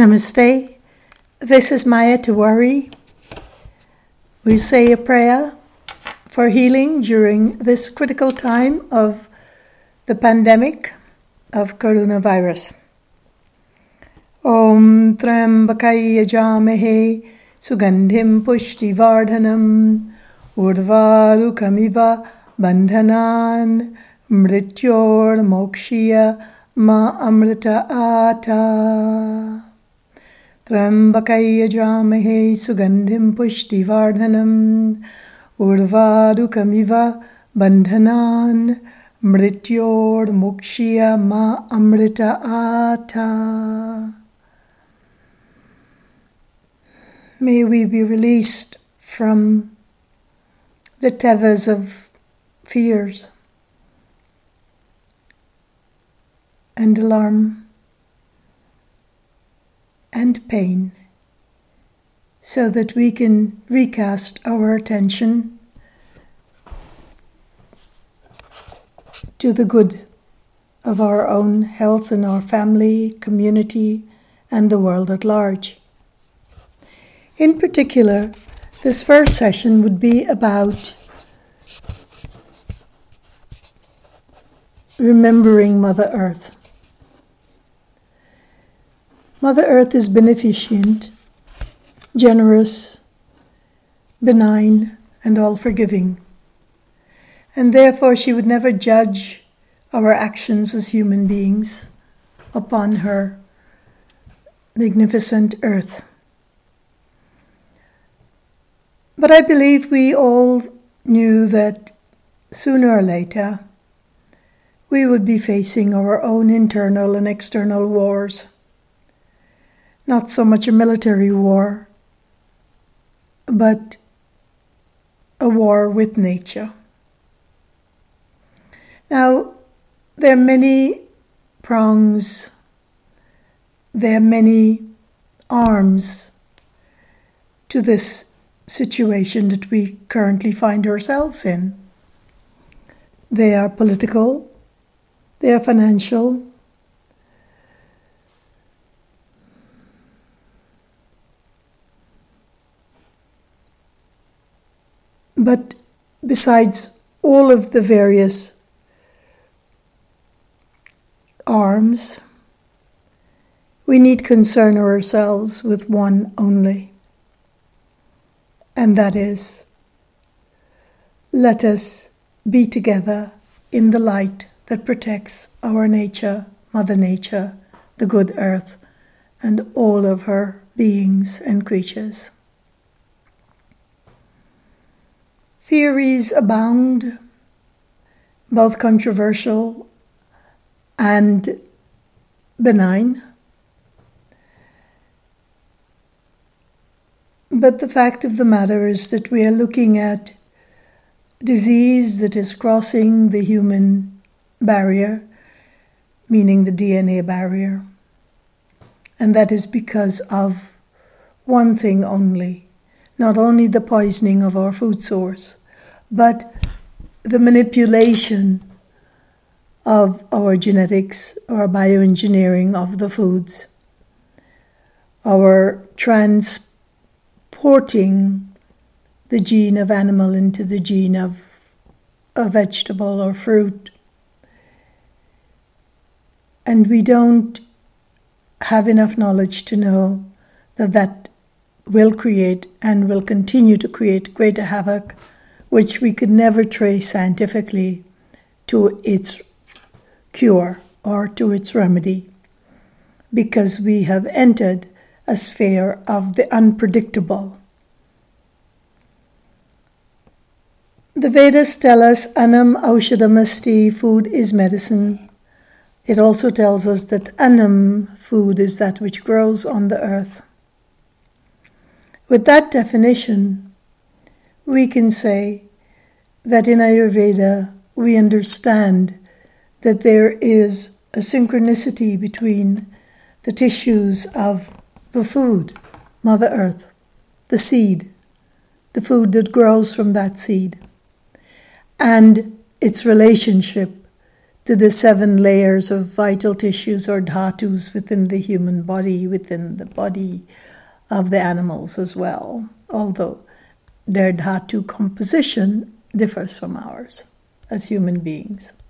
Namaste. This is Maya Tiwari. We say a prayer for healing during this critical time of the pandemic of coronavirus. Om Trambakaya Jamehe Sugandhim Pushtivardhanam Urvarukamiva Bandhanan Mrityor Mokshya Ma Amrita Ata त्र्यम्बकैयजामहे सुगन्धिं पुष्टिवर्धनम् उर्वारुकमिव बन्धनान् मृत्योर्मुक्ष्य मा अमृत ata. May we be released from the tethers of fears and alarm and pain so that we can recast our attention to the good of our own health and our family, community, and the world at large. In particular, this first session would be about remembering Mother Earth. Mother Earth is beneficent, generous, benign, and all forgiving. And therefore, she would never judge our actions as human beings upon her magnificent earth. But I believe we all knew that sooner or later we would be facing our own internal and external wars not so much a military war, but a war with nature. Now, there are many prongs, there are many arms to this situation that we currently find ourselves in. They are political, they are financial, But besides all of the various arms, we need concern ourselves with one only, and that is let us be together in the light that protects our nature, Mother Nature, the good earth, and all of her beings and creatures. Theories abound, both controversial and benign. But the fact of the matter is that we are looking at disease that is crossing the human barrier, meaning the DNA barrier. And that is because of one thing only not only the poisoning of our food source, but the manipulation of our genetics, our bioengineering of the foods, our transporting the gene of animal into the gene of a vegetable or fruit. And we don't have enough knowledge to know that that will create and will continue to create greater havoc which we could never trace scientifically to its cure or to its remedy, because we have entered a sphere of the unpredictable. The Vedas tell us Anam Aushadamasti, food is medicine. It also tells us that Anam, food, is that which grows on the earth. With that definition, we can say that in Ayurveda we understand that there is a synchronicity between the tissues of the food, Mother Earth, the seed, the food that grows from that seed, and its relationship to the seven layers of vital tissues or dhatus within the human body, within the body of the animals as well, although their dhatu composition differs from ours as human beings.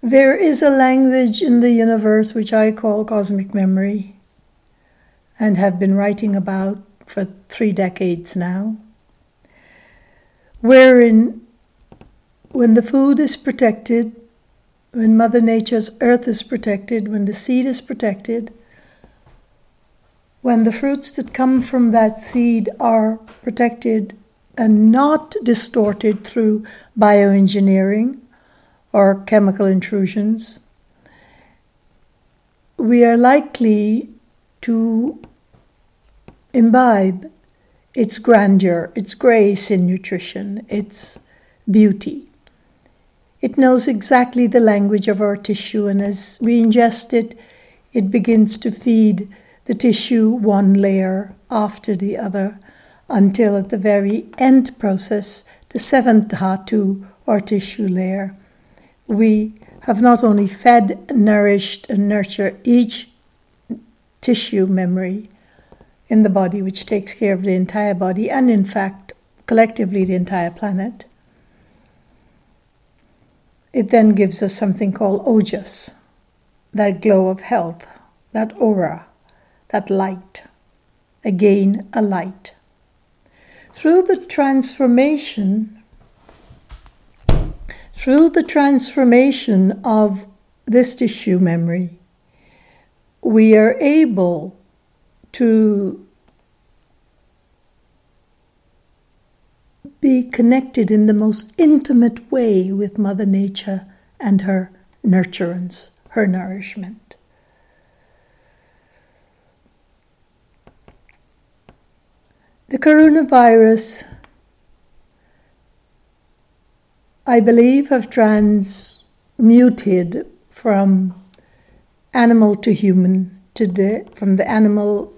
There is a language in the universe which I call cosmic memory and have been writing about for three decades now, wherein when the food is protected, when Mother Nature's earth is protected, when the seed is protected, when the fruits that come from that seed are protected and not distorted through bioengineering or chemical intrusions, we are likely to imbibe its grandeur, its grace in nutrition, its beauty. It knows exactly the language of our tissue, and as we ingest it, it begins to feed the tissue one layer after the other until at the very end process, the seventh dhatu or tissue layer, we have not only fed, nourished, and nurtured each tissue memory in the body, which takes care of the entire body, and in fact, collectively, the entire planet. It then gives us something called ojas, that glow of health, that aura, that light. Again, a light. Through the transformation, through the transformation of this tissue memory, we are able to be connected in the most intimate way with Mother Nature and her nurturance, her nourishment. The coronavirus, I believe, have transmuted from animal to human to from the animal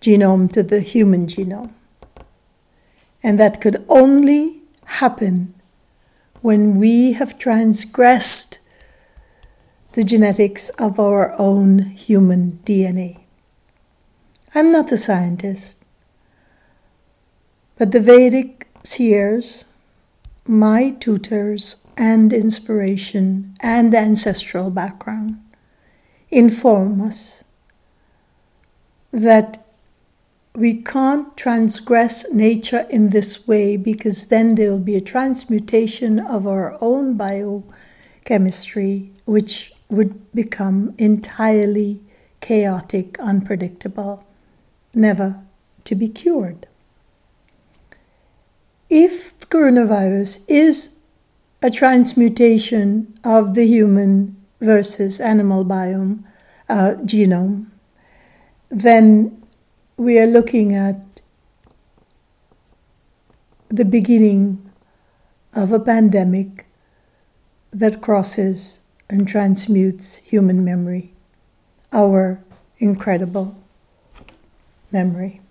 genome to the human genome. And that could only happen when we have transgressed the genetics of our own human DNA. I'm not a scientist, but the Vedic seers, my tutors and inspiration and ancestral background inform us that we can't transgress nature in this way because then there will be a transmutation of our own biochemistry, which would become entirely chaotic, unpredictable, never to be cured. If coronavirus is a transmutation of the human versus animal biome uh, genome, then we are looking at the beginning of a pandemic that crosses and transmutes human memory, our incredible memory.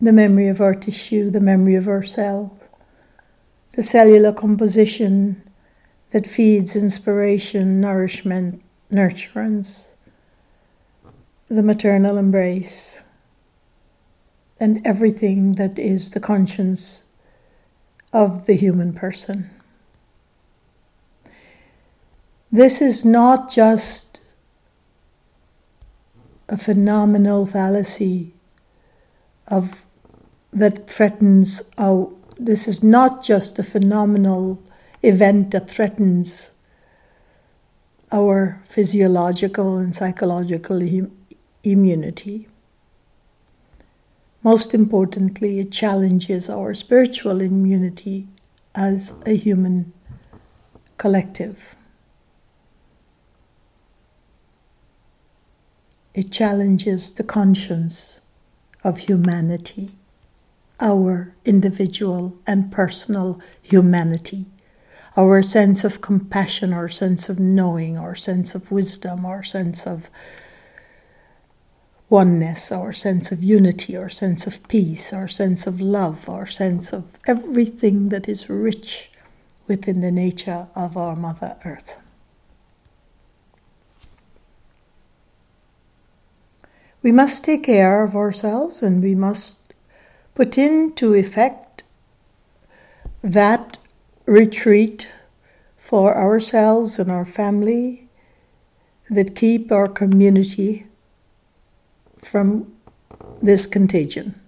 The memory of our tissue, the memory of our cells, the cellular composition that feeds inspiration, nourishment, nurturance, the maternal embrace, and everything that is the conscience of the human person. This is not just a phenomenal fallacy of that threatens our this is not just a phenomenal event that threatens our physiological and psychological immunity. Most importantly, it challenges our spiritual immunity as a human collective. It challenges the conscience of humanity, our individual and personal humanity our sense of compassion, our sense of knowing, our sense of wisdom, our sense of oneness, our sense of unity, our sense of peace, our sense of love, our sense of everything that is rich within the nature of our Mother Earth. We must take care of ourselves and we must put into effect that retreat for ourselves and our family that keep our community from this contagion.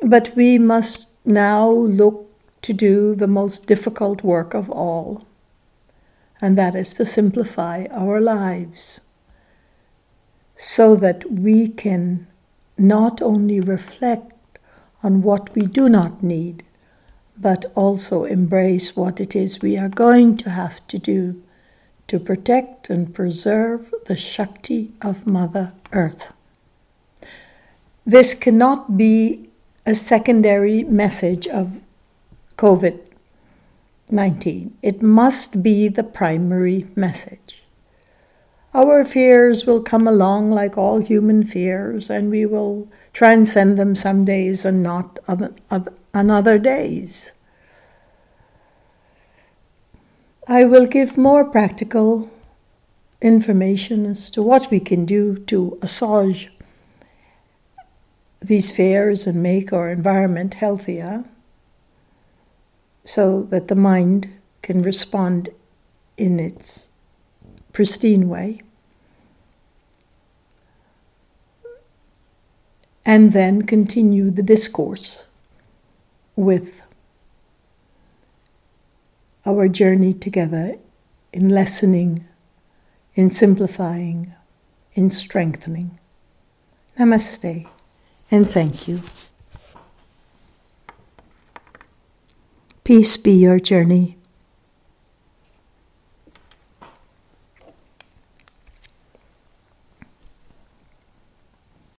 But we must now look to do the most difficult work of all, and that is to simplify our lives so that we can not only reflect on what we do not need, but also embrace what it is we are going to have to do to protect and preserve the Shakti of Mother Earth. This cannot be a secondary message of COVID 19. It must be the primary message. Our fears will come along like all human fears, and we will transcend them some days and not on other days. I will give more practical information as to what we can do to assuage these fears and make our environment healthier so that the mind can respond in its pristine way. And then continue the discourse with our journey together in lessening, in simplifying, in strengthening. Namaste and thank you. Peace be your journey.